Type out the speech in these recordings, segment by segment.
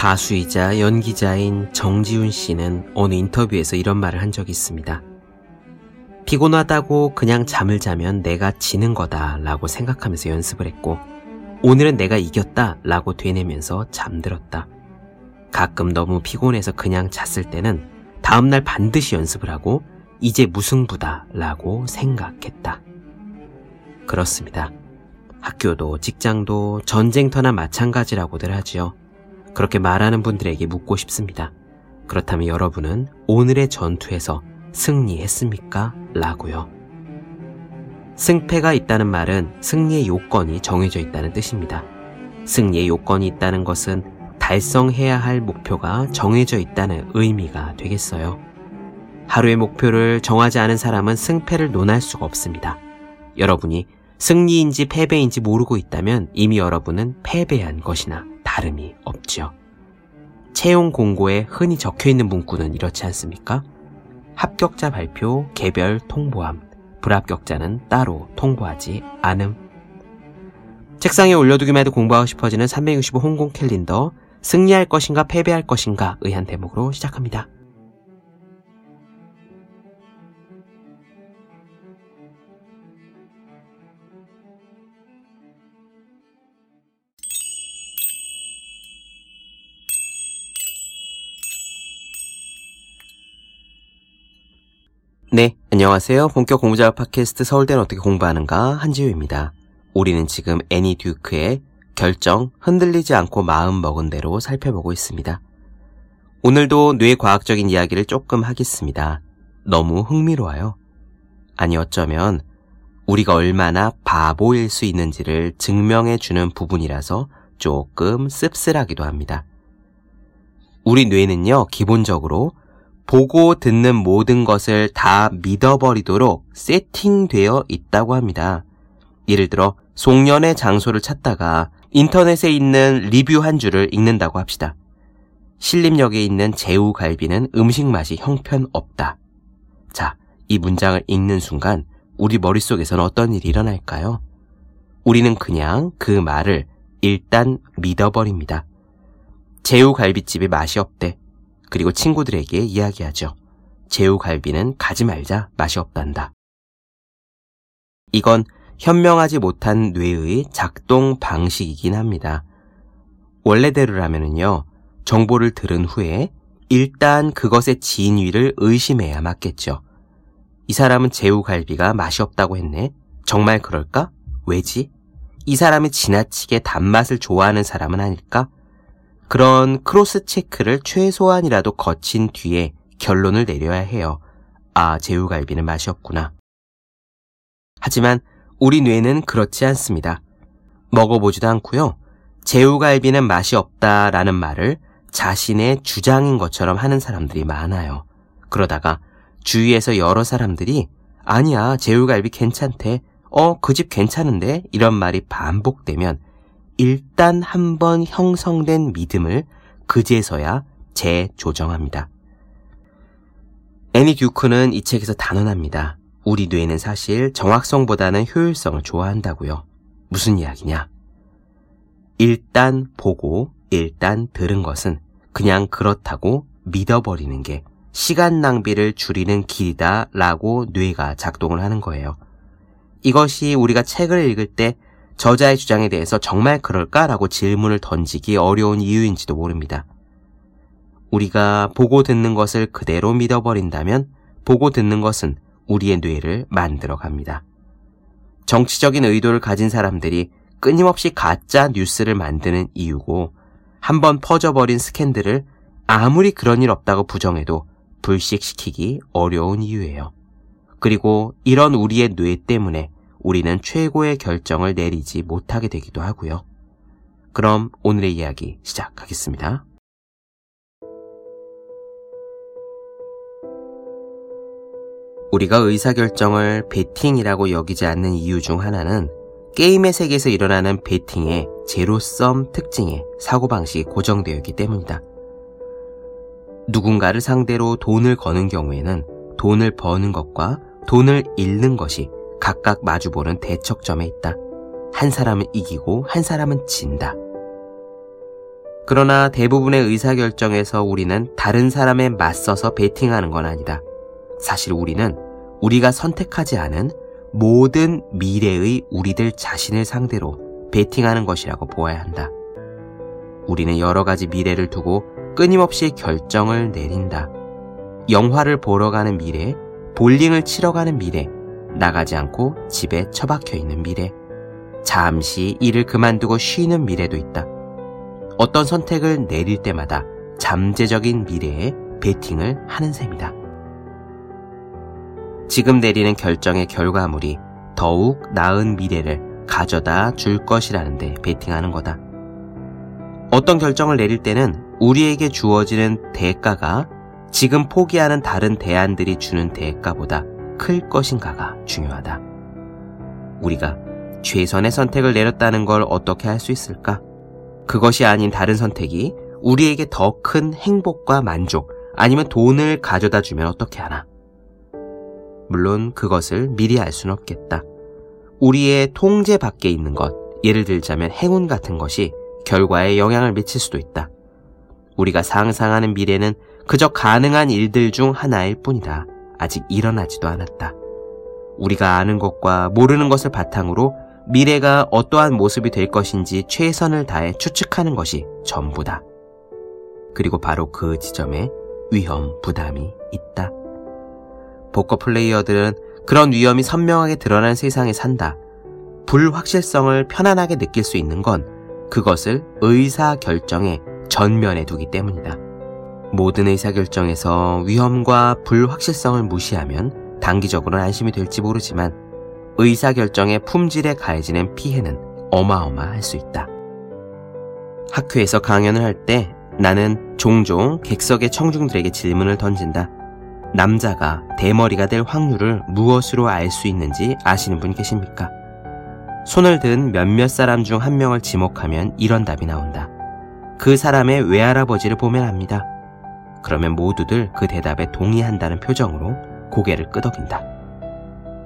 가수이자 연기자인 정지훈 씨는 어느 인터뷰에서 이런 말을 한 적이 있습니다. 피곤하다고 그냥 잠을 자면 내가 지는 거다 라고 생각하면서 연습을 했고, 오늘은 내가 이겼다 라고 되뇌면서 잠들었다. 가끔 너무 피곤해서 그냥 잤을 때는 다음날 반드시 연습을 하고, 이제 무승부다 라고 생각했다. 그렇습니다. 학교도 직장도 전쟁터나 마찬가지라고들 하지요. 그렇게 말하는 분들에게 묻고 싶습니다. 그렇다면 여러분은 오늘의 전투에서 승리했습니까? 라고요. 승패가 있다는 말은 승리의 요건이 정해져 있다는 뜻입니다. 승리의 요건이 있다는 것은 달성해야 할 목표가 정해져 있다는 의미가 되겠어요. 하루의 목표를 정하지 않은 사람은 승패를 논할 수가 없습니다. 여러분이 승리인지 패배인지 모르고 있다면 이미 여러분은 패배한 것이나 다름이 없죠. 채용 공고에 흔히 적혀 있는 문구는 이렇지 않습니까? 합격자 발표, 개별 통보함, 불합격자는 따로 통보하지 않음. 책상에 올려두기만 해도 공부하고 싶어지는 365 홍콩 캘린더, 승리할 것인가 패배할 것인가 의 한 대목으로 시작합니다. 네, 안녕하세요. 본격 공부자업 팟캐스트 서울대는 어떻게 공부하는가 한지우입니다. 우리는 지금 애니 듀크의 결정 흔들리지 않고 마음 먹은 대로 살펴보고 있습니다. 오늘도 뇌과학적인 이야기를 조금 하겠습니다. 너무 흥미로워요. 아니 어쩌면 우리가 얼마나 바보일 수 있는지를 증명해 주는 부분이라서 조금 씁쓸하기도 합니다. 우리 뇌는요, 기본적으로 보고 듣는 모든 것을 다 믿어버리도록 세팅되어 있다고 합니다. 예를 들어 송년회 장소를 찾다가 인터넷에 있는 리뷰 한 줄을 읽는다고 합시다. 신림역에 있는 제우 갈비는 음식 맛이 형편없다. 자, 이 문장을 읽는 순간 우리 머릿속에서는 어떤 일이 일어날까요? 우리는 그냥 그 말을 일단 믿어버립니다. 제우 갈비집이 맛이 없대. 그리고 친구들에게 이야기하죠. 제우 갈비는 가지 말자 맛이 없단다. 이건 현명하지 못한 뇌의 작동 방식이긴 합니다. 원래대로라면요, 정보를 들은 후에 일단 그것의 진위를 의심해야 맞겠죠. 이 사람은 제우갈비가 맛이 없다고 했네. 정말 그럴까? 왜지? 이 사람이 지나치게 단맛을 좋아하는 사람은 아닐까? 그런 크로스 체크를 최소한이라도 거친 뒤에 결론을 내려야 해요. 아, 제우갈비는 맛이 없구나. 하지만 우리 뇌는 그렇지 않습니다. 먹어보지도 않고요. 제우갈비는 맛이 없다라는 말을 자신의 주장인 것처럼 하는 사람들이 많아요. 그러다가 주위에서 여러 사람들이 아니야, 제우갈비 괜찮대. 어, 그 집 괜찮은데? 이런 말이 반복되면 일단 한번 형성된 믿음을 그제서야 재조정합니다. 애니 듀크는 이 책에서 단언합니다. 우리 뇌는 사실 정확성보다는 효율성을 좋아한다고요. 무슨 이야기냐? 일단 보고 일단 들은 것은 그냥 그렇다고 믿어버리는 게 시간 낭비를 줄이는 길이다 라고 뇌가 작동을 하는 거예요. 이것이 우리가 책을 읽을 때 저자의 주장에 대해서 정말 그럴까라고 질문을 던지기 어려운 이유인지도 모릅니다. 우리가 보고 듣는 것을 그대로 믿어버린다면 보고 듣는 것은 우리의 뇌를 만들어 갑니다. 정치적인 의도를 가진 사람들이 끊임없이 가짜 뉴스를 만드는 이유고 한번 퍼져버린 스캔들을 아무리 그런 일 없다고 부정해도 불식시키기 어려운 이유예요. 그리고 이런 우리의 뇌 때문에 우리는 최고의 결정을 내리지 못하게 되기도 하고요. 그럼 오늘의 이야기 시작하겠습니다. 우리가 의사결정을 베팅이라고 여기지 않는 이유 중 하나는 게임의 세계에서 일어나는 베팅의 제로섬 특징에 사고방식이 고정되어 있기 때문이다. 누군가를 상대로 돈을 거는 경우에는 돈을 버는 것과 돈을 잃는 것이 각각 마주보는 대척점에 있다. 한 사람은 이기고 한 사람은 진다. 그러나 대부분의 의사결정에서 우리는 다른 사람에 맞서서 베팅하는 건 아니다. 사실 우리는 우리가 선택하지 않은 모든 미래의 우리들 자신을 상대로 베팅하는 것이라고 보아야 한다. 우리는 여러 가지 미래를 두고 끊임없이 결정을 내린다. 영화를 보러 가는 미래, 볼링을 치러 가는 미래, 나가지 않고 집에 처박혀 있는 미래, 잠시 일을 그만두고 쉬는 미래도 있다. 어떤 선택을 내릴 때마다 잠재적인 미래에 베팅을 하는 셈이다. 지금 내리는 결정의 결과물이 더욱 나은 미래를 가져다 줄 것이라는데 베팅하는 거다. 어떤 결정을 내릴 때는 우리에게 주어지는 대가가 지금 포기하는 다른 대안들이 주는 대가보다 클 것인가가 중요하다. 우리가 최선의 선택을 내렸다는 걸 어떻게 할 수 있을까? 그것이 아닌 다른 선택이 우리에게 더 큰 행복과 만족 아니면 돈을 가져다 주면 어떻게 하나? 물론 그것을 미리 알 수는 없겠다. 우리의 통제 밖에 있는 것, 예를 들자면 행운 같은 것이 결과에 영향을 미칠 수도 있다. 우리가 상상하는 미래는 그저 가능한 일들 중 하나일 뿐이다. 아직 일어나지도 않았다. 우리가 아는 것과 모르는 것을 바탕으로 미래가 어떠한 모습이 될 것인지 최선을 다해 추측하는 것이 전부다. 그리고 바로 그 지점에 위험 부담이 있다. 포커 플레이어들은 그런 위험이 선명하게 드러난 세상에 산다. 불확실성을 편안하게 느낄 수 있는 건 그것을 의사 결정의 전면에 두기 때문이다. 모든 의사 결정에서 위험과 불확실성을 무시하면 단기적으로는 안심이 될지 모르지만 의사 결정의 품질에 가해지는 피해는 어마어마할 수 있다. 학교에서 강연을 할 때 나는 종종 객석의 청중들에게 질문을 던진다. 남자가 대머리가 될 확률을 무엇으로 알 수 있는지 아시는 분 계십니까? 손을 든 몇몇 사람 중 한 명을 지목하면 이런 답이 나온다. 그 사람의 외할아버지를 보면 압니다. 그러면 모두들 그 대답에 동의한다는 표정으로 고개를 끄덕인다.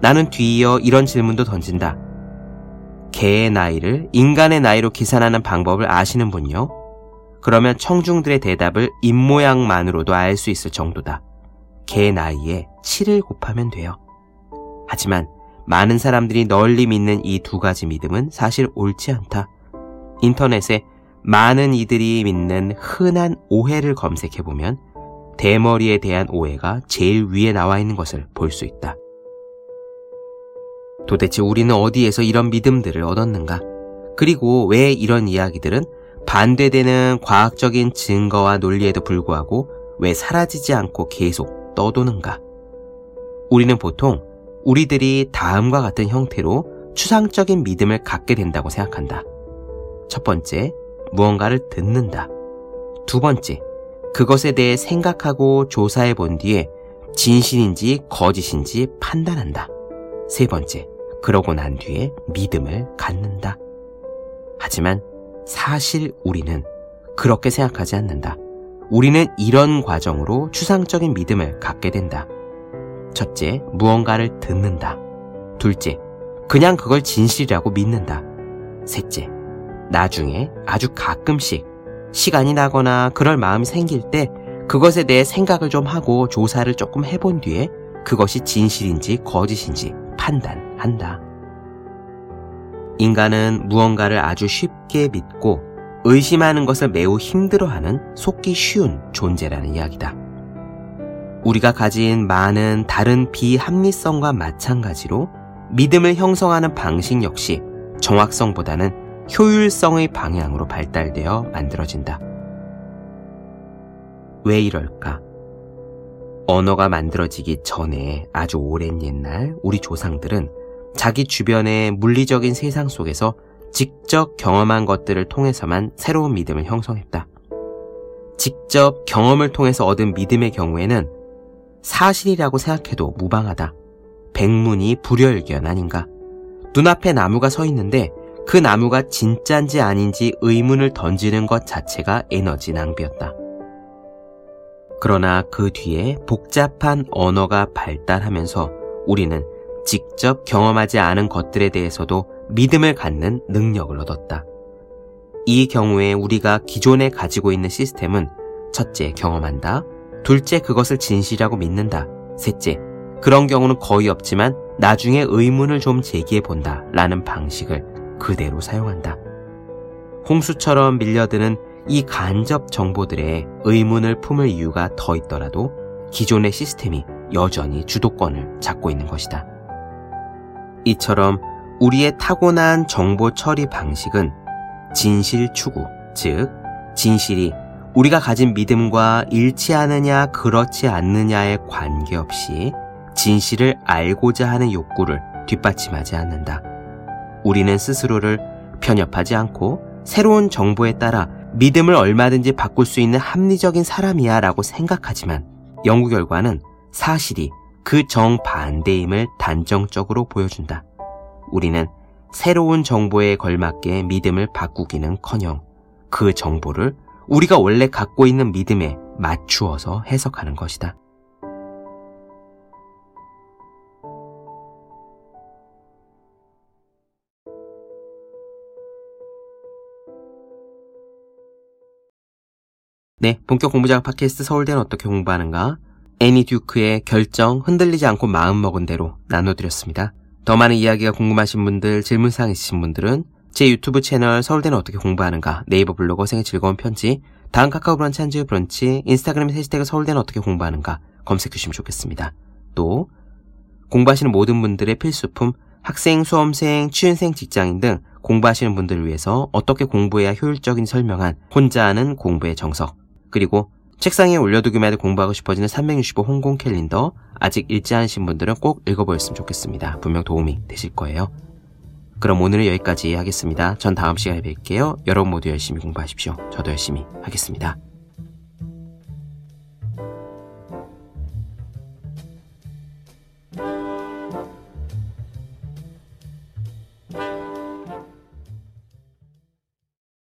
나는 뒤이어 이런 질문도 던진다. 개의 나이를 인간의 나이로 계산하는 방법을 아시는 분요? 그러면 청중들의 대답을 입모양만으로도 알 수 있을 정도다. 개 나이에 7을 곱하면 돼요. 하지만 많은 사람들이 널리 믿는 이 두 가지 믿음은 사실 옳지 않다. 인터넷에 많은 이들이 믿는 흔한 오해를 검색해 보면 대머리에 대한 오해가 제일 위에 나와 있는 것을 볼 수 있다. 도대체 우리는 어디에서 이런 믿음들을 얻었는가? 그리고 왜 이런 이야기들은 반대되는 과학적인 증거와 논리에도 불구하고 왜 사라지지 않고 계속 떠도는가? 우리는 보통 우리들이 다음과 같은 형태로 추상적인 믿음을 갖게 된다고 생각한다. 첫 번째, 무언가를 듣는다. 두 번째, 그것에 대해 생각하고 조사해 본 뒤에 진실인지 거짓인지 판단한다. 세 번째, 그러고 난 뒤에 믿음을 갖는다. 하지만 사실 우리는 그렇게 생각하지 않는다. 우리는 이런 과정으로 추상적인 믿음을 갖게 된다. 첫째, 무언가를 듣는다. 둘째, 그냥 그걸 진실이라고 믿는다. 셋째, 나중에 아주 가끔씩 시간이 나거나 그럴 마음이 생길 때 그것에 대해 생각을 좀 하고 조사를 조금 해본 뒤에 그것이 진실인지 거짓인지 판단한다. 인간은 무언가를 아주 쉽게 믿고 의심하는 것을 매우 힘들어하는 속기 쉬운 존재라는 이야기다. 우리가 가진 많은 다른 비합리성과 마찬가지로 믿음을 형성하는 방식 역시 정확성보다는 효율성의 방향으로 발달되어 만들어진다. 왜 이럴까? 언어가 만들어지기 전에 아주 오랜 옛날 우리 조상들은 자기 주변의 물리적인 세상 속에서 직접 경험한 것들을 통해서만 새로운 믿음을 형성했다. 직접 경험을 통해서 얻은 믿음의 경우에는 사실이라고 생각해도 무방하다. 백문이 불여일견 아닌가. 눈앞에 나무가 서 있는데 그 나무가 진짠지 아닌지 의문을 던지는 것 자체가 에너지 낭비였다. 그러나 그 뒤에 복잡한 언어가 발달하면서 우리는 직접 경험하지 않은 것들에 대해서도 믿음을 갖는 능력을 얻었다. 이 경우에 우리가 기존에 가지고 있는 시스템은 첫째, 경험한다. 둘째, 그것을 진실이라고 믿는다. 셋째, 그런 경우는 거의 없지만 나중에 의문을 좀 제기해 본다. 라는 방식을 그대로 사용한다. 홍수처럼 밀려드는 이 간접 정보들의 의문을 품을 이유가 더 있더라도 기존의 시스템이 여전히 주도권을 잡고 있는 것이다. 이처럼 우리의 타고난 정보 처리 방식은 진실 추구, 즉, 진실이 우리가 가진 믿음과 일치하느냐, 그렇지 않느냐에 관계없이 진실을 알고자 하는 욕구를 뒷받침하지 않는다. 우리는 스스로를 편협하지 않고 새로운 정보에 따라 믿음을 얼마든지 바꿀 수 있는 합리적인 사람이야 라고 생각하지만 연구 결과는 사실이 그 정반대임을 단정적으로 보여준다. 우리는 새로운 정보에 걸맞게 믿음을 바꾸기는 커녕 그 정보를 우리가 원래 갖고 있는 믿음에 맞추어서 해석하는 것이다. 네, 본격 공부작업 팟캐스트 서울대는 어떻게 공부하는가? 애니 듀크의 결정 흔들리지 않고 마음먹은 대로 나눠드렸습니다. 더 많은 이야기가 궁금하신 분들, 질문사항 있으신 분들은 제 유튜브 채널 서울대는 어떻게 공부하는가, 네이버 블로그 생의 즐거운 편지, 다음 카카오 브런치 한지의 브런치, 인스타그램 해시태그 서울대는 어떻게 공부하는가 검색해주시면 좋겠습니다. 또 공부하시는 모든 분들의 필수품, 학생, 수험생, 취준생, 직장인 등 공부하시는 분들을 위해서 어떻게 공부해야 효율적인 설명한 혼자 하는 공부의 정석, 그리고 책상에 올려두기만 해도 공부하고 싶어지는 365 홍콩 캘린더 아직 읽지 않으신 분들은 꼭 읽어보셨으면 좋겠습니다. 분명 도움이 되실 거예요. 그럼 오늘은 여기까지 하겠습니다. 전 다음 시간에 뵐게요. 여러분 모두 열심히 공부하십시오. 저도 열심히 하겠습니다.